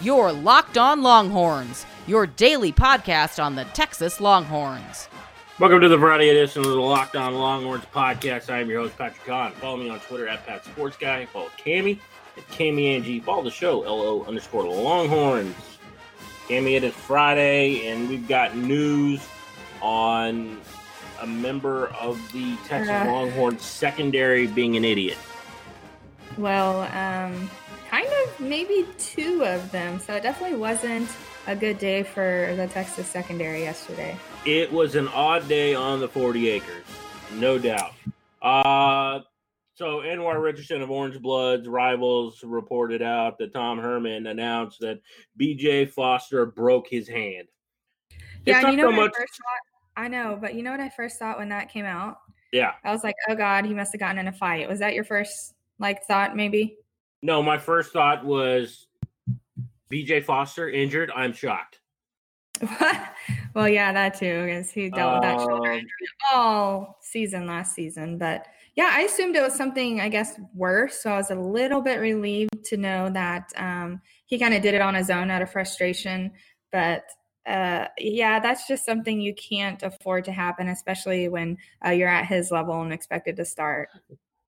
Your Locked On Longhorns, your daily podcast on the Texas Longhorns. Welcome to the Friday edition of the Locked On Longhorns podcast. I am your host, Patrick Kahn. Follow me on Twitter at Pat Sports Guy. Follow Cami at Cami Angie. Follow the show, LO underscore Longhorns. Cami, it is Friday, and we've got news on a member of the Texas uh, Longhorns secondary being an idiot. Well, um, kind of maybe two of them. So it definitely wasn't a good day for the Texas secondary yesterday. It was an odd day on the 40 acres, no doubt. Uh, so Anwar Richardson of Orange Bloods rivals reported out that Tom Herman announced that BJ Foster broke his hand. Yeah, you know so what much- I first thought? I know, but you know what I first thought when that came out? Yeah. I was like, oh God, he must have gotten in a fight. Was that your first like thought maybe? No, my first thought was BJ Foster injured. I'm shocked. well, yeah, that too, because he dealt with that shoulder um, injury all season last season. But yeah, I assumed it was something, I guess, worse. So I was a little bit relieved to know that um, he kind of did it on his own out of frustration. But uh, yeah, that's just something you can't afford to happen, especially when uh, you're at his level and expected to start.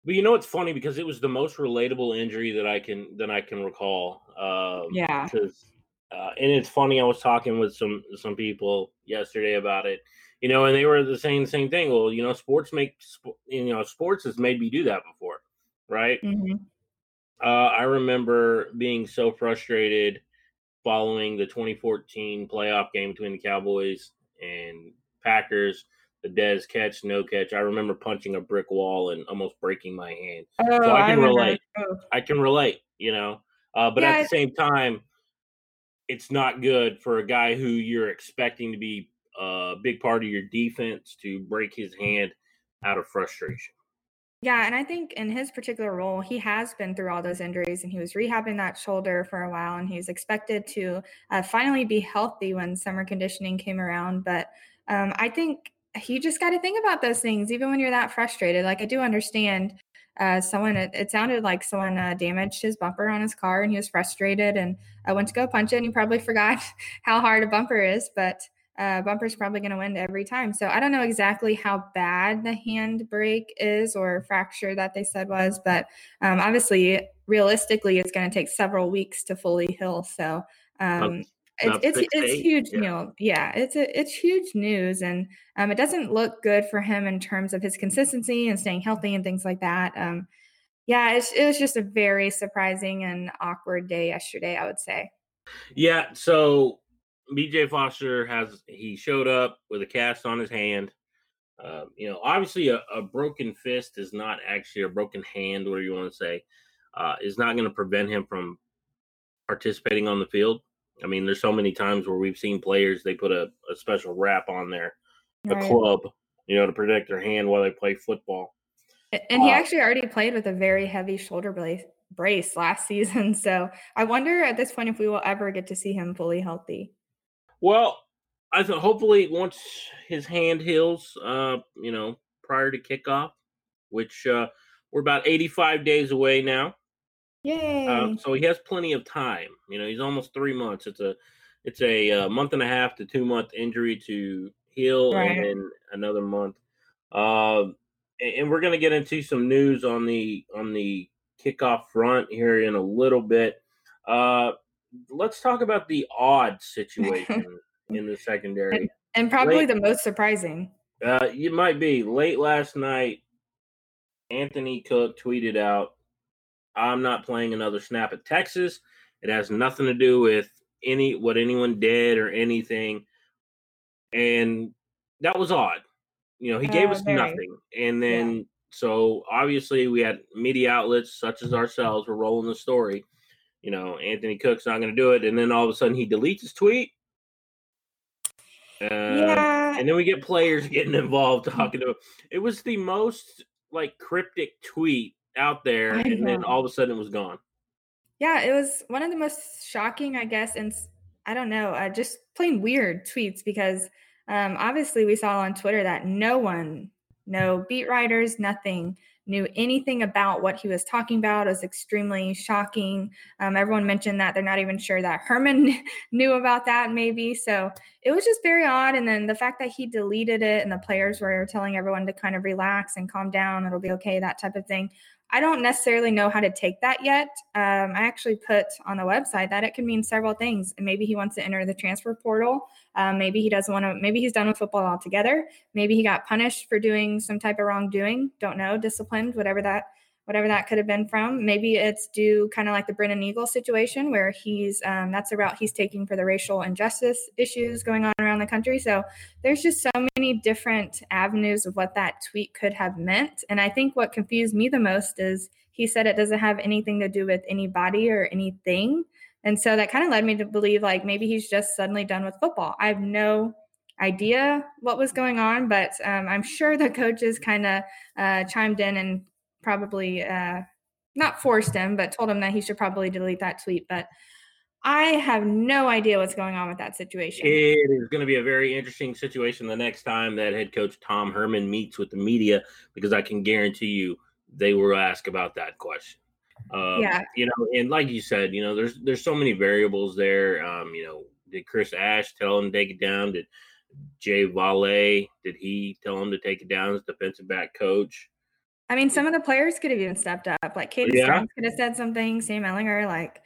But you know it's funny because it was the most relatable injury that I can that I can recall. Um, yeah. Because uh, and it's funny. I was talking with some some people yesterday about it. You know, and they were the same same thing. Well, you know, sports make you know sports has made me do that before, right? Mm-hmm. Uh, I remember being so frustrated following the 2014 playoff game between the Cowboys and Packers the Dez catch, no catch. I remember punching a brick wall and almost breaking my hand. Oh, so I can I relate. I can relate, you know. Uh, but yeah, at the same time, it's not good for a guy who you're expecting to be a big part of your defense to break his hand out of frustration. Yeah, and I think in his particular role, he has been through all those injuries and he was rehabbing that shoulder for a while and he's expected to uh, finally be healthy when summer conditioning came around. But um, I think you just got to think about those things, even when you're that frustrated. Like I do understand uh, someone, it, it, sounded like someone uh, damaged his bumper on his car and he was frustrated and I went to go punch it and he probably forgot how hard a bumper is, but uh, bumper's probably going to win every time. So I don't know exactly how bad the hand break is or fracture that they said was, but um, obviously, realistically, it's going to take several weeks to fully heal. So um, it's it's, it's huge yeah. news. Yeah, it's a, it's huge news, and um, it doesn't look good for him in terms of his consistency and staying healthy and things like that. Um, yeah, it was just a very surprising and awkward day yesterday. I would say. Yeah. So BJ Foster has he showed up with a cast on his hand. Uh, you know, obviously, a, a, broken fist is not actually a broken hand, whatever you want to say, uh, is not going to prevent him from participating on the field. I mean, there's so many times where we've seen players they put a, a special wrap on there, a right. club, you know, to protect their hand while they play football. And he uh, actually already played with a very heavy shoulder brace, brace last season. So I wonder at this point if we will ever get to see him fully healthy. Well, I thought hopefully once his hand heals, uh, you know, prior to kickoff, which uh, we're about 85 days away now. Yay! Uh, so he has plenty of time. You know, he's almost three months. It's a it's a, uh, month and a half to two month injury to heal, right. and then another month. Um, and, and we're going to get into some news on the on the kickoff front here in a little bit. Uh, let's talk about the odd situation in the secondary, and, and probably late, the most surprising. Uh, it might be late last night. Anthony Cook tweeted out I'm not playing another snap at Texas. It has nothing to do with any what anyone did or anything. And that was odd. You know, he gave uh, us very. nothing. And then yeah. so obviously we had media outlets such as ourselves were rolling the story. You know, Anthony Cook's not going to do it, and then all of a sudden he deletes his tweet. Uh, yeah. And then we get players getting involved talking to. It was the most like cryptic tweet out there, and then all of a sudden it was gone. Yeah, it was one of the most shocking, I guess, and I don't know, uh, just plain weird tweets because um, obviously we saw on Twitter that no one, no beat writers, nothing knew anything about what he was talking about. It was extremely shocking. Um, everyone mentioned that they're not even sure that Herman knew about that, maybe. So it was just very odd. And then the fact that he deleted it and the players were telling everyone to kind of relax and calm down, it'll be okay, that type of thing. I don't necessarily know how to take that yet. Um, I actually put on the website that it can mean several things. Maybe he wants to enter the transfer portal. Um, maybe he doesn't want to. Maybe he's done with football altogether. Maybe he got punished for doing some type of wrongdoing. Don't know. Disciplined, whatever that whatever that could have been from. Maybe it's due kind of like the Brennan Eagle situation where he's um, that's the route he's taking for the racial injustice issues going on around the country. So there's just so many different avenues of what that tweet could have meant. And I think what confused me the most is he said it doesn't have anything to do with anybody or anything. And so that kind of led me to believe like maybe he's just suddenly done with football. I have no idea what was going on, but um, I'm sure the coaches kind of uh, chimed in and probably uh, not forced him, but told him that he should probably delete that tweet. But I have no idea what's going on with that situation. It is going to be a very interesting situation the next time that head coach Tom Herman meets with the media, because I can guarantee you they will ask about that question. Um, yeah, you know, and like you said, you know, there's there's so many variables there. Um, you know, did Chris Ash tell him to take it down? Did Jay Valai did he tell him to take it down as defensive back coach? I mean, some of the players could have even stepped up. Like Caden yeah. Sterns could have said something. Sam Ehlinger, like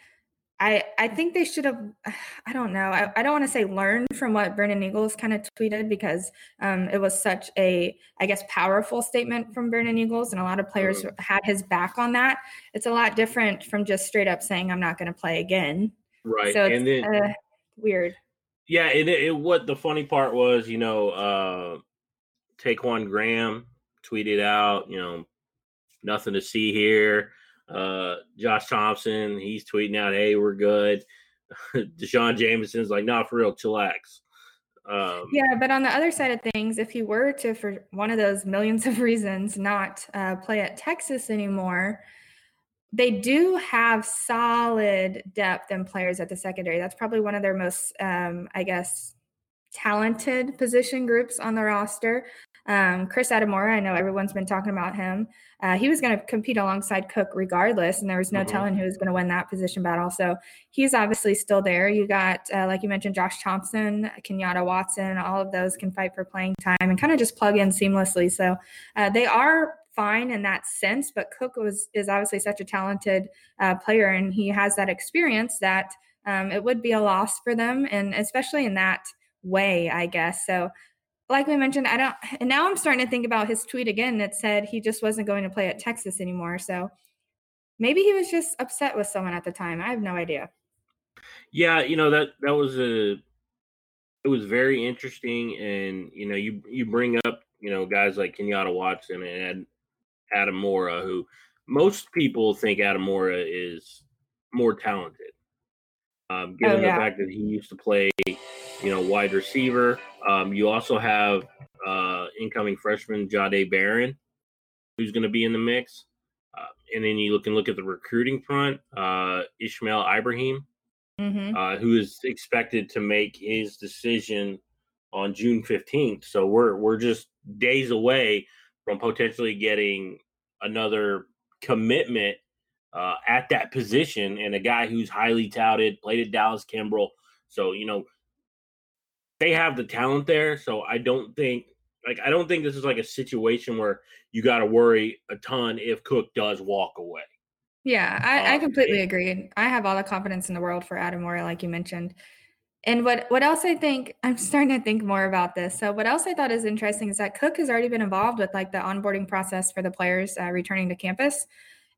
I, I think they should have. I don't know. I, I don't want to say learn from what Brennan Eagles kind of tweeted because um, it was such a, I guess, powerful statement from Brennan Eagles, and a lot of players mm. had his back on that. It's a lot different from just straight up saying I'm not going to play again. Right. So and then uh, weird. Yeah, and it, it, what the funny part was, you know, uh, Ta'Quon Graham tweeted out, you know, nothing to see here. Uh, Josh Thompson, he's tweeting out, "Hey, we're good." D'Shawn Jamison's like, "Not for real, chillax." Um, yeah, but on the other side of things, if he were to, for one of those millions of reasons, not uh, play at Texas anymore, they do have solid depth and players at the secondary. That's probably one of their most, um, I guess, talented position groups on the roster. Um, Chris Adimora, I know everyone's been talking about him. Uh, he was going to compete alongside Cook regardless, and there was no mm-hmm. telling who was going to win that position battle. So he's obviously still there. You got, uh, like you mentioned, Josh Thompson, Kenyatta Watson, all of those can fight for playing time and kind of just plug in seamlessly. So uh, they are fine in that sense, but Cook was is obviously such a talented uh, player, and he has that experience that um, it would be a loss for them, and especially in that way, I guess. So like we mentioned, I don't, and now I'm starting to think about his tweet again that said he just wasn't going to play at Texas anymore. So maybe he was just upset with someone at the time. I have no idea. Yeah, you know that that was a it was very interesting, and you know you you bring up you know guys like Kenyatta Watson and Adimora, who most people think Adimora is more talented. Um, given oh, yeah. the fact that he used to play, you know, wide receiver. Um, you also have uh, incoming freshman Jahdae Barron, who's going to be in the mix. Uh, and then you can look at the recruiting front, uh, Ishmael Ibraheem, mm-hmm. uh, who is expected to make his decision on June 15th. So we're we're just days away from potentially getting another commitment uh, at that position and a guy who's highly touted, played at Dallas Kimball. So, you know, they have the talent there. So I don't think like I don't think this is like a situation where you got to worry a ton if Cook does walk away. Yeah, I, um, I completely and, agree. I have all the confidence in the world for Adimora, like you mentioned. And what what else I think I'm starting to think more about this. So what else I thought is interesting is that Cook has already been involved with like the onboarding process for the players uh, returning to campus.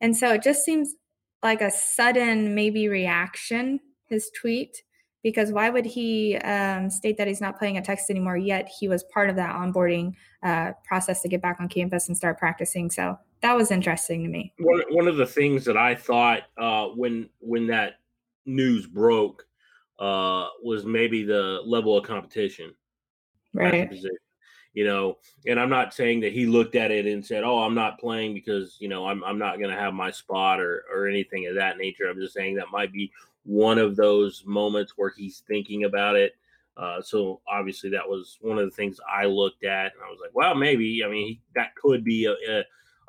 And so it just seems like a sudden maybe reaction, his tweet, because why would he um, state that he's not playing at Texas anymore, yet he was part of that onboarding uh, process to get back on campus and start practicing. So that was interesting to me. One, one of the things that I thought uh, when when that news broke uh, was maybe the level of competition. Right you know and i'm not saying that he looked at it and said oh i'm not playing because you know i'm, I'm not going to have my spot or or anything of that nature i'm just saying that might be one of those moments where he's thinking about it. Uh, so obviously that was one of the things i looked at and i was like well maybe. I mean that could be a, a,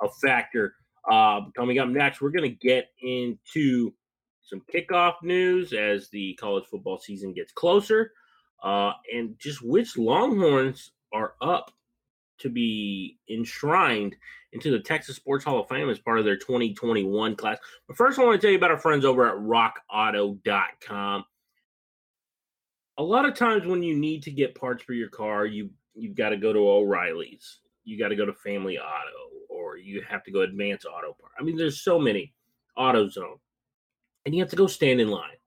a factor. Uh, coming up next, we're going to get into some kickoff news as the college football season gets closer, uh, and just which Longhorns are up to be enshrined into the Texas Sports Hall of Fame as part of their 2021 class. But first, I want to tell you about our friends over at rockauto.com. A lot of times when you need to get parts for your car, you you've got to go to O'Reilly's, you got to go to Family Auto, or you have to go Advance Auto Part. I mean, there's so many AutoZone, and you have to go stand in line,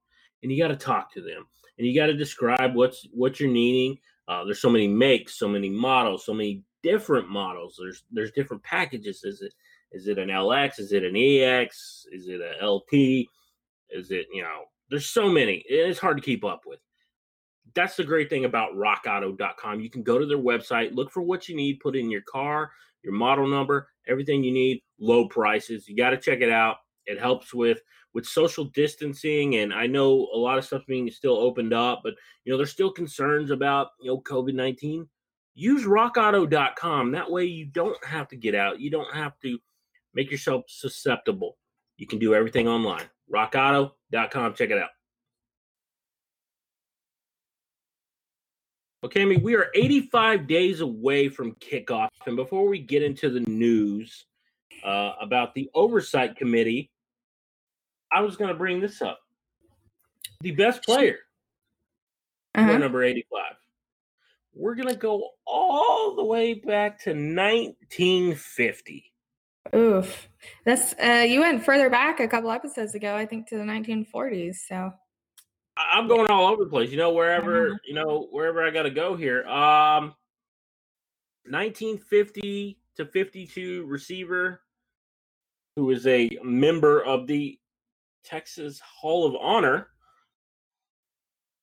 and you got to talk to them, and you got to describe what's what you're needing. Uh, there's so many makes, so many models, so many different models. There's there's different packages. Is it is it an LX? Is it an EX? Is it a LP? Is it you know? There's so many. It's hard to keep up with. That's the great thing about RockAuto.com. You can go to their website, look for what you need, put in your car, your model number, everything you need, low prices. You got to check it out. It helps with with social distancing, and I know a lot of stuff being still opened up, but you know there's still concerns about you know COVID nineteen use rockauto.com. That way you don't have to get out. You don't have to make yourself susceptible. You can do everything online. rockauto.com. Check it out. Okay, I mean, we are 85 days away from kickoff. And before we get into the news uh, about the oversight committee, I was going to bring this up. The best player, uh-huh. number 85 we're going to go all the way back to 1950. Oof. That's uh you went further back a couple episodes ago, I think to the 1940s, so I'm going all over the place. You know, wherever, you know, wherever I got to go here. Um 1950 to 52 receiver who is a member of the Texas Hall of Honor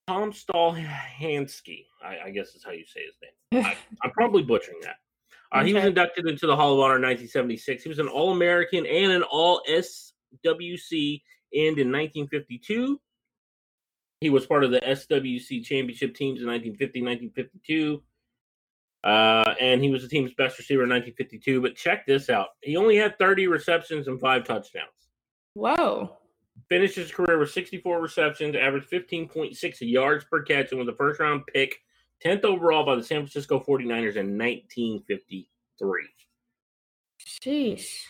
Tom Stolhandske, I, I, guess is how you say his name. I, am probably butchering that. Uh, okay. He was inducted into the Hall of Honor in 1976. He was an All American and an All SWC and in 1952. He was part of the SWC championship teams in 1950, 1952. Uh, and he was the team's best receiver in 1952. But check this out he only had 30 receptions and five touchdowns. Whoa. Finished his career with 64 receptions, averaged 15.6 yards per catch, and was a first round pick, 10th overall by the San Francisco 49ers in 1953. Sheesh.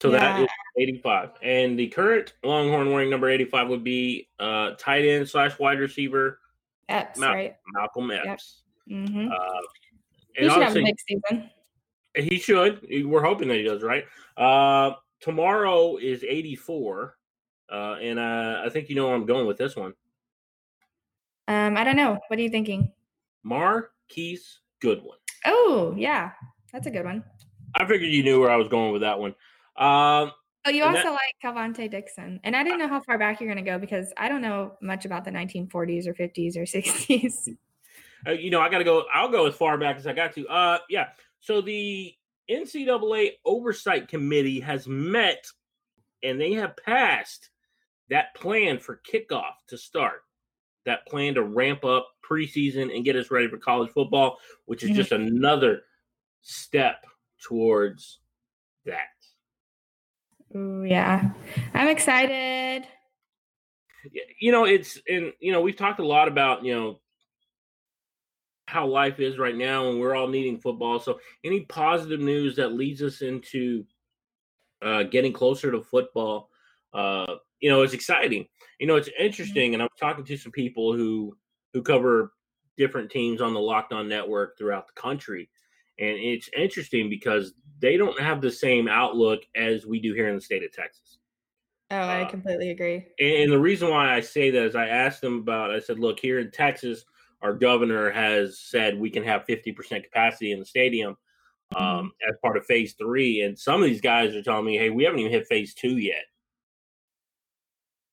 So yeah. that is 85. And the current Longhorn wearing number 85 would be uh, tight end slash wide receiver. Epps, Mal- right? Malcolm Epps. Yep. Mm-hmm. Uh, he should have a big season. He should. We're hoping that he does, right? Uh, tomorrow is 84. Uh, and uh, I think you know where I'm going with this one. Um, I don't know. What are you thinking? Marquise Goodwin. Oh, yeah. That's a good one. I figured you knew where I was going with that one. Um, oh, you also that, like Calvonte Dixon. And I didn't know how far back you're going to go because I don't know much about the 1940s or 50s or 60s. Uh, you know, I got to go. I'll go as far back as I got to. Uh, yeah. So the NCAA Oversight Committee has met and they have passed that plan for kickoff to start. That plan to ramp up preseason and get us ready for college football, which is mm-hmm. just another step towards that. Ooh, yeah. I'm excited. You know, it's and you know, we've talked a lot about, you know, how life is right now and we're all needing football. So any positive news that leads us into uh, getting closer to football, uh, you know, it's exciting. You know, it's mm-hmm. interesting, and I'm talking to some people who who cover different teams on the Locked On Network throughout the country, and it's interesting because they don't have the same outlook as we do here in the state of Texas. Oh, I uh, completely agree. And the reason why I say that is I asked them about. I said, look, here in Texas, our governor has said we can have 50% capacity in the stadium mm-hmm. um, as part of phase three. And some of these guys are telling me, hey, we haven't even hit phase two yet.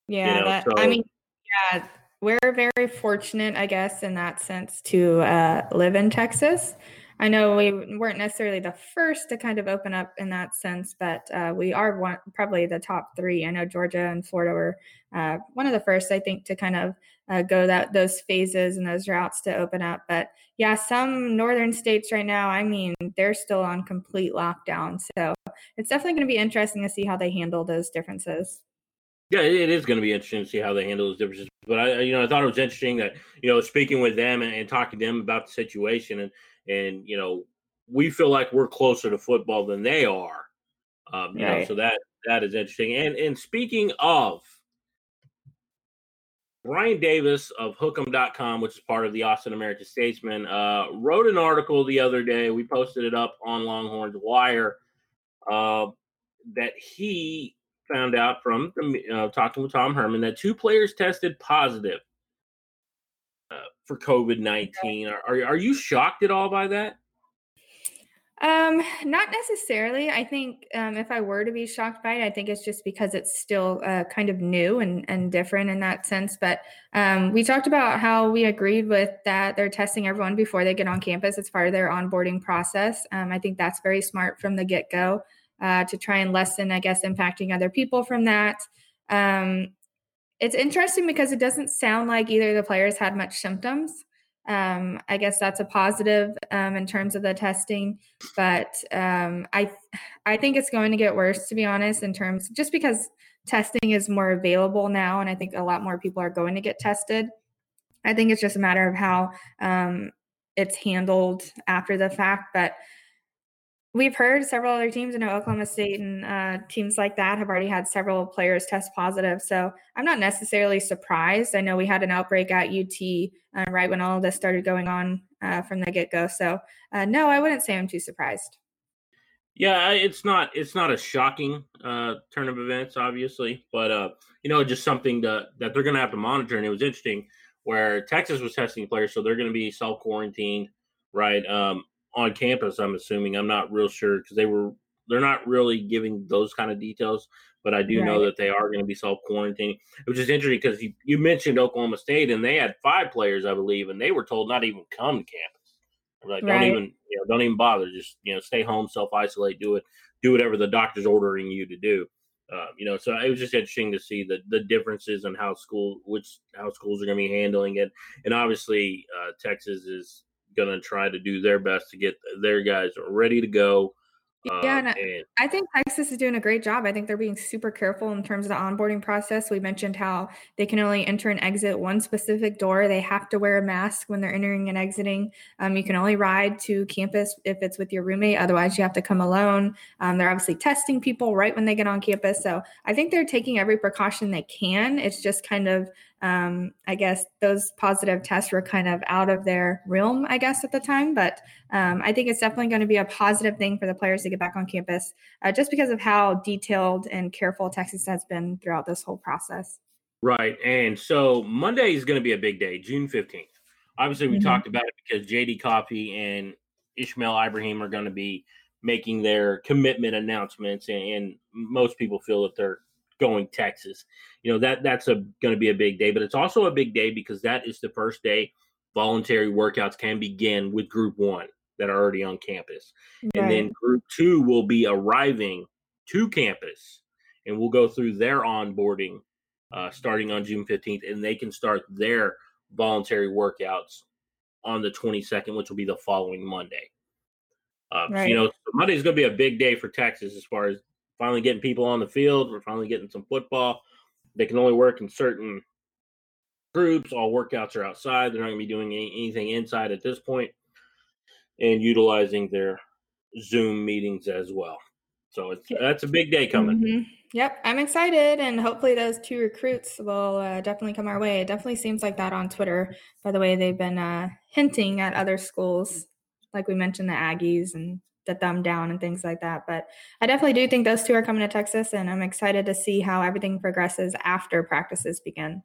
Yeah, you know, that, so, I mean, yeah, we're very fortunate, I guess, in that sense to uh, live in Texas. I know we weren't necessarily the first to kind of open up in that sense, but uh, we are one, probably the top three. I know Georgia and Florida were uh, one of the first, I think, to kind of uh, go that those phases and those routes to open up. But yeah, some northern states right now, I mean, they're still on complete lockdown. So it's definitely going to be interesting to see how they handle those differences. Yeah, it is going to be interesting to see how they handle those differences. But I, you know, I thought it was interesting that you know, speaking with them and, and talking to them about the situation, and and you know, we feel like we're closer to football than they are. Um, you right. know, so that that is interesting. And and speaking of Brian Davis of Hook'em.com, which is part of the Austin American Statesman, uh, wrote an article the other day. We posted it up on Longhorns Wire uh, that he found out from uh, talking with Tom Herman that two players tested positive for COVID 19. Are, are, are you shocked at all by that? Um, not necessarily. I think um, if I were to be shocked by it, I think it's just because it's still uh, kind of new and, and different in that sense. But um, we talked about how we agreed with that they're testing everyone before they get on campus as part of their onboarding process. Um, I think that's very smart from the get go uh, to try and lessen, I guess, impacting other people from that. Um, it's interesting because it doesn't sound like either of the players had much symptoms. Um, I guess that's a positive um, in terms of the testing, but um, I I think it's going to get worse to be honest. In terms just because testing is more available now, and I think a lot more people are going to get tested. I think it's just a matter of how um, it's handled after the fact, but We've heard several other teams. I know Oklahoma State and uh, teams like that have already had several players test positive. So I'm not necessarily surprised. I know we had an outbreak at UT uh, right when all of this started going on uh, from the get go. So uh, no, I wouldn't say I'm too surprised. Yeah, it's not it's not a shocking uh, turn of events, obviously, but uh, you know, just something to, that they're going to have to monitor. And it was interesting where Texas was testing players, so they're going to be self quarantined, right? Um, on campus. I'm assuming. I'm not real sure because they were they're not really giving those kind of details, but I do right. know that they are going to be self quarantining, which is interesting because you, you mentioned Oklahoma State and they had five players, I believe, and they were told not even come to campus. Like, right. don't even you know, don't even bother. Just you know, stay home, self isolate, do it, do whatever the doctor's ordering you to do. Uh, you know, so it was just interesting to see the the differences in how school, which how schools are going to be handling it, and obviously uh, Texas is going to try to do their best to get their guys ready to go. Yeah, um, and I think Texas is doing a great job. I think they're being super careful in terms of the onboarding process. We mentioned how they can only enter and exit one specific door. They have to wear a mask when they're entering and exiting. Um, you can only ride to campus if it's with your roommate. Otherwise, you have to come alone. Um, they're obviously testing people right when they get on campus. So I think they're taking every precaution they can. It's just kind of um, I guess those positive tests were kind of out of their realm, I guess, at the time. But um, I think it's definitely going to be a positive thing for the players to get back on campus uh, just because of how detailed and careful Texas has been throughout this whole process. Right. And so Monday is going to be a big day, June 15th. Obviously, we mm-hmm. talked about it because JD Coffey and Ishmael Ibraheem are going to be making their commitment announcements, and, and most people feel that they're going Texas. You know that that's a going to be a big day, but it's also a big day because that is the first day voluntary workouts can begin with Group One that are already on campus, right. and then Group Two will be arriving to campus, and we'll go through their onboarding uh, starting on June fifteenth, and they can start their voluntary workouts on the 22nd, which will be the following Monday. Uh, right. so, you know, Monday is going to be a big day for Texas as far as finally getting people on the field. We're finally getting some football. They can only work in certain groups. All workouts are outside. They're not going to be doing any, anything inside at this point and utilizing their Zoom meetings as well. So it's that's a big day coming. Mm-hmm. Yep, I'm excited, and hopefully those two recruits will uh, definitely come our way. It definitely seems like that on Twitter. By the way, they've been uh, hinting at other schools, like we mentioned the Aggies and the thumb down and things like that. But I definitely do think those two are coming to Texas, and I'm excited to see how everything progresses after practices begin.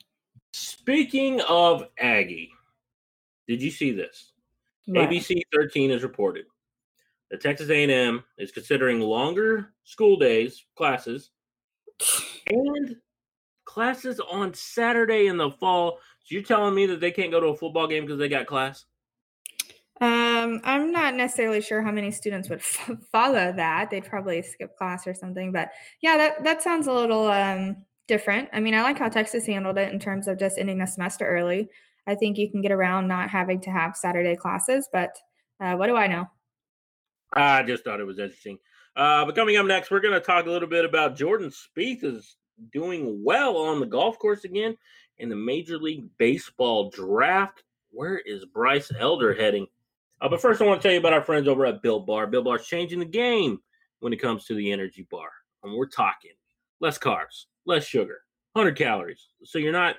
Speaking of Aggie, did you see this? What? ABC 13 has reported that Texas A&M is considering longer school days, classes, and classes on Saturday in the fall. So you're telling me that they can't go to a football game because they got class? Um, I'm not necessarily sure how many students would f- follow that. They'd probably skip class or something. But yeah, that that sounds a little um, different. I mean, I like how Texas handled it in terms of just ending the semester early. I think you can get around not having to have Saturday classes. But uh, what do I know? I just thought it was interesting. Uh, but coming up next, we're going to talk a little bit about Jordan Spieth is doing well on the golf course again in the Major League Baseball draft. Where is Bryce Elder heading? Uh, but first, I want to tell you about our friends over at Built Bar. Built Bar's changing the game when it comes to the energy bar. And we're talking less carbs, less sugar, 100 calories. So you're not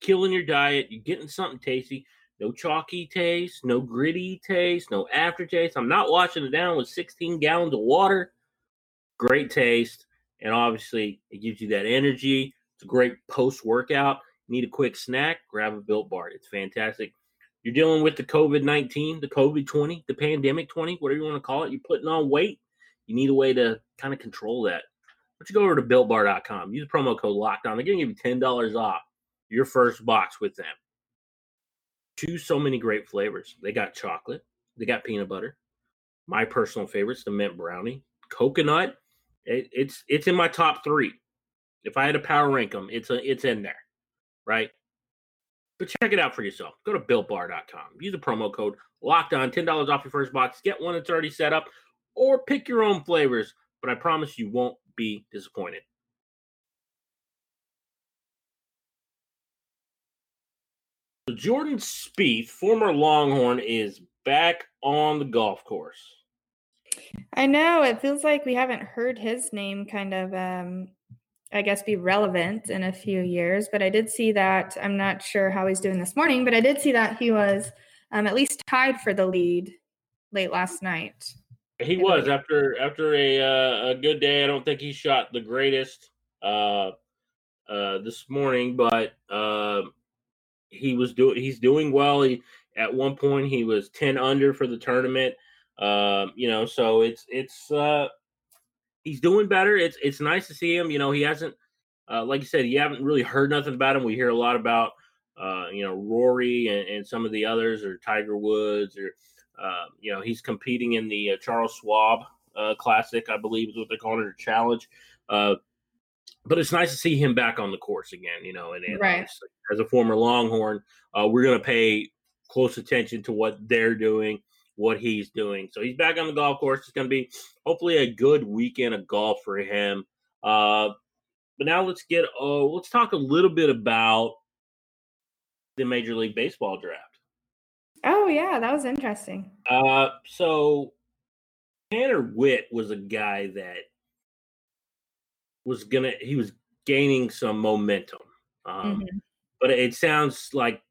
killing your diet. You're getting something tasty. No chalky taste, no gritty taste, no aftertaste. I'm not washing it down with 16 gallons of water. Great taste. And obviously, it gives you that energy. It's a great post workout. Need a quick snack? Grab a built bar. It's fantastic. You're dealing with the COVID 19, the COVID 20, the pandemic 20, whatever you want to call it. You're putting on weight. You need a way to kind of control that. But you go over to builtbar.com. Use the promo code lockdown. They're going to give you $10 off your first box with them. Choose so many great flavors. They got chocolate, they got peanut butter. My personal favorites, the mint brownie, coconut. It, it's it's in my top three. If I had to power rank them, it's a, it's in there, right? But check it out for yourself. Go to builtbar.com. Use the promo code locked on, $10 off your first box. Get one that's already set up, or pick your own flavors. But I promise you won't be disappointed. So Jordan Spieth, former Longhorn, is back on the golf course. I know it feels like we haven't heard his name kind of um I guess be relevant in a few years, but I did see that I'm not sure how he's doing this morning, but I did see that he was um, at least tied for the lead late last night. He was after after a uh, a good day. I don't think he shot the greatest uh, uh, this morning, but uh, he was doing he's doing well. He at one point he was ten under for the tournament. Um, you know, so it's it's uh, he's doing better. It's it's nice to see him. You know, he hasn't uh, like you said, you haven't really heard nothing about him. We hear a lot about uh, you know Rory and, and some of the others, or Tiger Woods, or uh, you know he's competing in the uh, Charles Schwab uh, Classic, I believe is what they're calling it, a challenge. Uh, but it's nice to see him back on the course again. You know, and, and Right. as a former Longhorn, uh, we're going to pay close attention to what they're doing, what he's doing. So he's back on the golf course. It's going to be hopefully a good weekend of golf for him. Uh, but now let's get oh, let's talk a little bit about the Major League Baseball draft. Oh yeah, that was interesting. Uh, so Tanner Witt was a guy that was gonna he was gaining some momentum. Um, Mhm. but it sounds like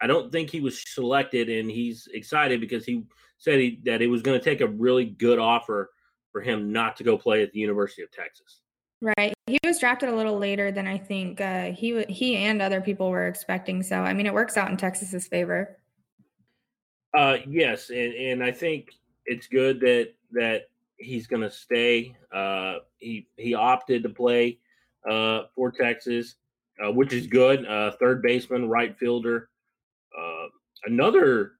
I don't think he was selected, and he's excited because he said he, that it was going to take a really good offer for him not to go play at the University of Texas. Right. He was drafted a little later than I think uh, he he and other people were expecting. So I mean, it works out in Texas's favor. Uh, yes, and and I think it's good that that he's going to stay. Uh, he he opted to play uh, for Texas, uh, which is good. Uh, third baseman, right fielder. Uh, another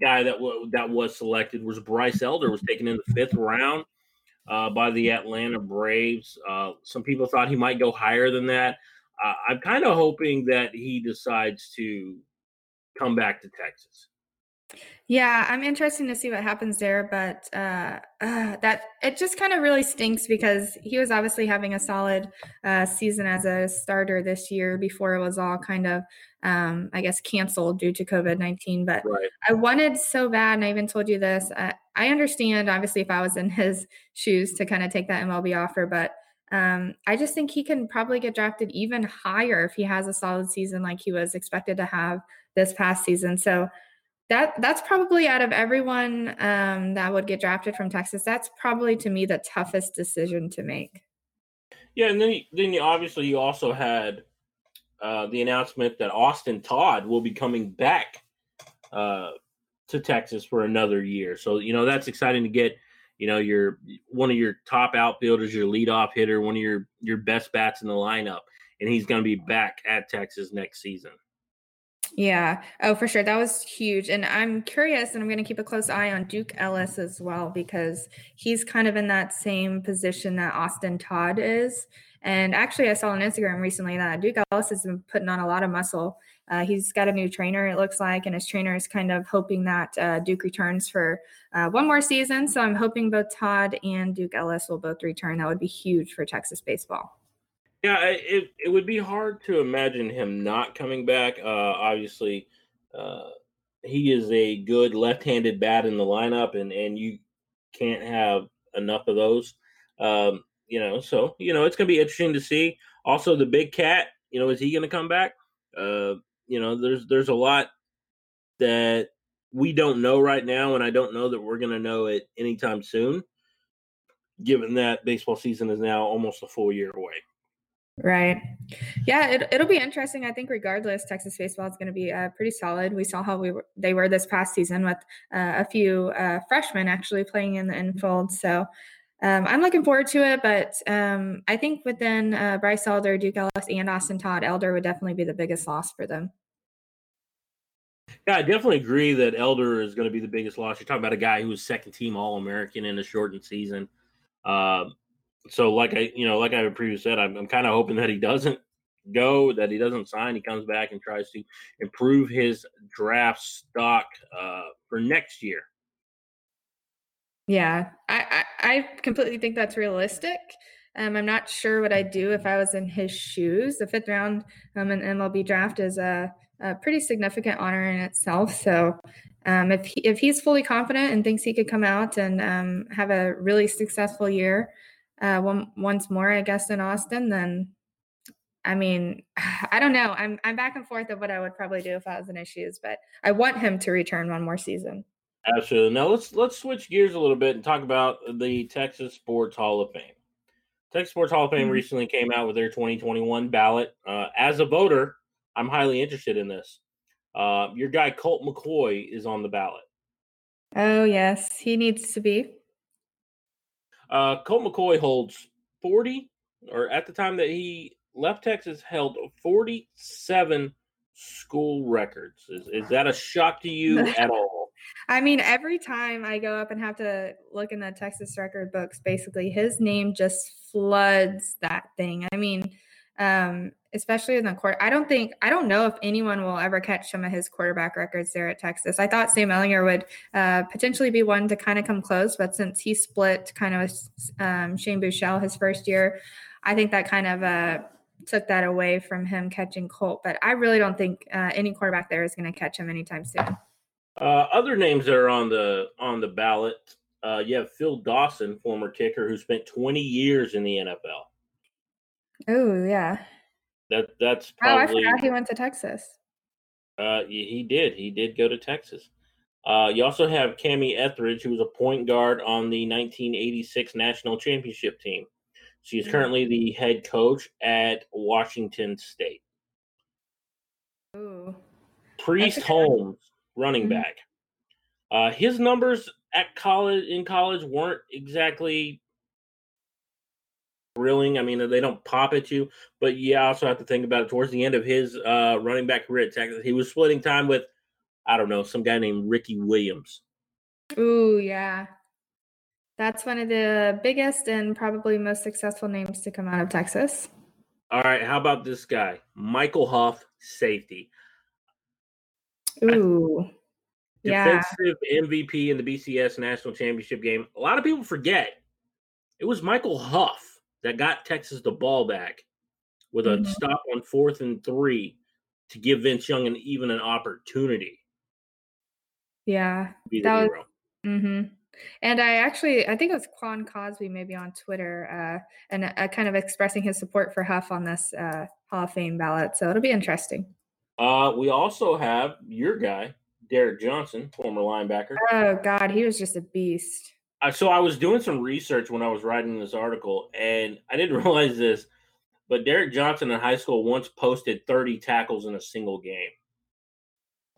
guy that w- that was selected was Bryce Elder, was taken in the fifth round uh, by the Atlanta Braves. Uh, some people thought he might go higher than that. Uh, I'm kind of hoping that he decides to come back to Texas. Yeah, I'm interested to see what happens there, but uh, uh, that it just kind of really stinks because he was obviously having a solid uh, season as a starter this year before it was all kind of, um, I guess, canceled due to COVID 19. But Right. I wanted so bad, and I even told you this. I, I understand, obviously, if I was in his shoes to kind of take that MLB offer, but um, I just think he can probably get drafted even higher if he has a solid season like he was expected to have this past season. So that that's probably out of everyone um, that would get drafted from Texas. That's probably to me the toughest decision to make. Yeah, and then then you, obviously you also had uh, the announcement that Austin Todd will be coming back uh, to Texas for another year. So you know that's exciting to get. You know, your one of your top outfielders, your leadoff hitter, one of your your best bats in the lineup, and he's going to be back at Texas next season. Yeah. Oh, for sure. That was huge. And I'm curious, and I'm going to keep a close eye on Duke Ellis as well, because he's kind of in that same position that Austin Todd is. And actually, I saw on Instagram recently that Duke Ellis has been putting on a lot of muscle. Uh, he's got a new trainer, it looks like, and his trainer is kind of hoping that uh, Duke returns for uh, one more season. So I'm hoping both Todd and Duke Ellis will both return. That would be huge for Texas baseball. Yeah, it it would be hard to imagine him not coming back. Uh, obviously, uh, he is a good left-handed bat in the lineup, and and you can't have enough of those. Um, you know, so you know it's going to be interesting to see. Also, the big cat, you know, is he going to come back? Uh, you know, there's there's a lot that we don't know right now, and I don't know that we're going to know it anytime soon. Given that baseball season is now almost a full year away. Right. Yeah, it, it'll be interesting. I think regardless, Texas baseball is going to be uh, pretty solid. We saw how we were, they were this past season with uh, a few uh, freshmen actually playing in the infield. So um, I'm looking forward to it. But um, I think within uh, Bryce Elder, Duke Ellis, and Austin Todd, Elder would definitely be the biggest loss for them. Yeah, I definitely agree that Elder is going to be the biggest loss. You're talking about a guy who was second team All American in a shortened season. Um, so like I you know like I previously said, I'm, I'm kind of hoping that he doesn't go, that he doesn't sign, he comes back and tries to improve his draft stock uh, for next year. Yeah, I, I, I completely think that's realistic. Um, I'm not sure what I'd do if I was in his shoes. The fifth round um, in MLB draft is a, a pretty significant honor in itself. So um, if he, if he's fully confident and thinks he could come out and um, have a really successful year, uh, one, once more, I guess, in Austin, then I mean, I don't know. I'm I'm back and forth of what I would probably do if I was in issues, but I want him to return one more season. Absolutely. Now let's let's switch gears a little bit and talk about the Texas Sports Hall of Fame. Texas Sports Hall of Fame mm-hmm. recently came out with their 2021 ballot. Uh, as a voter, I'm highly interested in this. Uh, your guy Colt McCoy is on the ballot. Oh yes, he needs to be. Uh, Colt McCoy holds 40, or at the time that he left Texas, held 47 school records. Is, is that a shock to you at all? I mean, every time I go up and have to look in the Texas record books, basically his name just floods that thing. I mean, um, especially in the court. I don't think I don't know if anyone will ever catch some of his quarterback records there at Texas. I thought Sam Ehlinger would uh, potentially be one to kind of come close, but since he split kind of um, Shane Buechele his first year, I think that kind of uh, took that away from him catching Colt. But I really don't think uh, any quarterback there is going to catch him anytime soon. Uh, other names that are on the on the ballot, uh, you have Phil Dawson, former kicker, who spent 20 years in the NFL. Oh yeah. That that's probably. Oh, I forgot he went to Texas. Uh, he did. He did go to Texas. Uh, you also have Kamie Ethridge, who was a point guard on the 1986 national championship team. She is mm. currently the head coach at Washington State. Ooh. Priest Holmes, running mm-hmm. back. Uh, his numbers at college in college weren't exactly thrilling. I mean, they don't pop at you, but you also have to think about it. Towards the end of his uh, running back career at Texas, he was splitting time with, I don't know, some guy named Ricky Williams. Ooh, yeah. That's one of the biggest and probably most successful names to come out of Texas. All right, how about this guy, Michael Huff, safety. Ooh, defensive yeah. MVP in the BCS national championship game. A lot of people forget it was Michael Huff that got Texas the ball back with a mm-hmm. stop on fourth and three to give Vince Young an even an opportunity. Yeah, that was. Mm-hmm. And I actually, I think it was Quan Cosby maybe on Twitter, uh, and uh, kind of expressing his support for Huff on this uh, Hall of Fame ballot. So it'll be interesting. Uh, we also have your guy, Derrick Johnson, former linebacker. Oh God, he was just a beast so I was doing some research when I was writing this article, and I didn't realize this, but Derrick Johnson in high school once posted 30 tackles in a single game.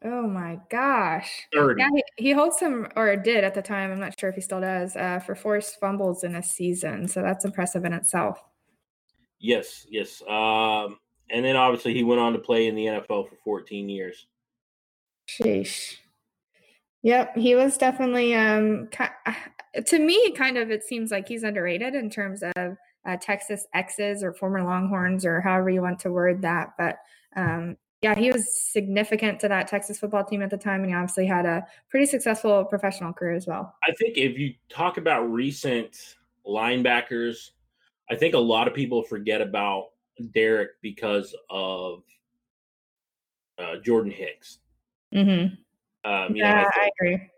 Oh my gosh. 30. Yeah, he, he, holds some, or did at the time, I'm not sure if he still does, uh, for forced fumbles in a season. So that's impressive in itself. Yes, yes. Um, and then obviously he went on to play in the NFL for 14 years. Sheesh. Yep, he was definitely um to me kind of it seems like he's underrated in terms of uh, Texas X's or former Longhorns or however you want to word that, but um, yeah, he was significant to that Texas football team at the time, and he obviously had a pretty successful professional career as well. I think if you talk about recent linebackers, I think a lot of people forget about Derrick because of uh, Jordan Hicks. Mm-hmm. Um, yeah, know, I, I, agree.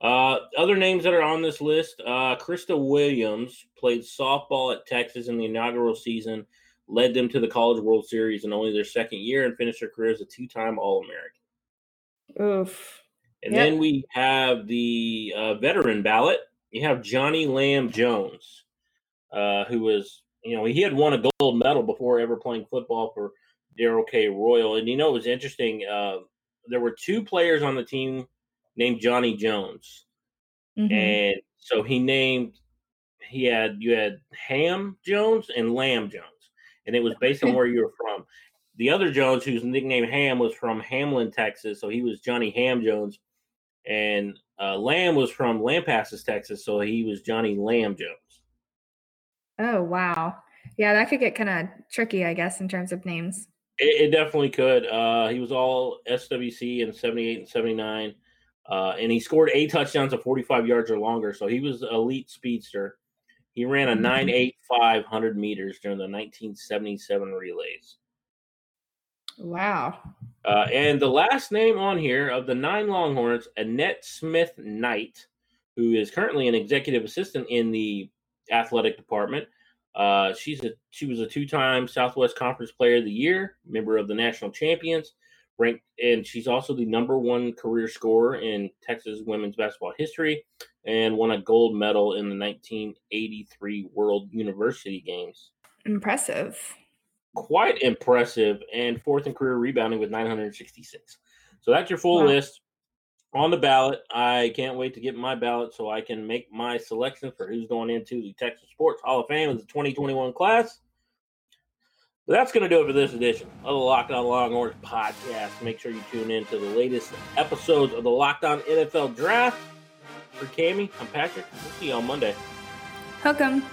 Uh, other names that are on this list: uh, Christa Williams played softball at Texas in the inaugural season led them to the College World Series in only their second year and finished their career as a two time All American. Oof. And yep. then we have the uh, veteran ballot. You have Johnny Lam Jones, uh, who was, you know, he had won a gold medal before ever playing football for Darrell K. Royal. And you know, it was interesting. Uh, there were two players on the team named Johnny Jones. Mm-hmm. And so he named, he had, you had Ham Jones and Lam Jones and it was based on where you were from. The other Jones, whose nickname Ham, was from Hamlin, Texas, so he was Johnny Ham Jones, and uh, Lam was from Lampasas, Texas, so he was Johnny Lam Jones. Oh wow, yeah, that could get kind of tricky, I guess, in terms of names. It, it definitely could. Uh, he was all SWC in '78 and '79. Uh, and he scored eight touchdowns of 45 yards or longer. So he was elite speedster. He ran a 985 100 meters during the 1977 relays. Wow. Uh, and the last name on here of the nine Longhorns, Annette Smith Knight, who is currently an executive assistant in the athletic department. Uh, she's a she was a two-time Southwest Conference Player of the Year, member of the national champions, ranked, and she's also the number one career scorer in Texas women's basketball history, and won a gold medal in the 1983 World University Games. Impressive. Quite impressive, and fourth in career rebounding with 966. So that's your full wow. list on the ballot. I can't wait to get my ballot so I can make my selection for who's going into the Texas Sports Hall of Fame as the 2021 class. But that's going to do it for this edition of the Locked On Longhorns podcast. Make sure you tune in to the latest episodes of the Locked On NFL Draft. For Cami, I'm Patrick. We'll see you on Monday. Hook 'em.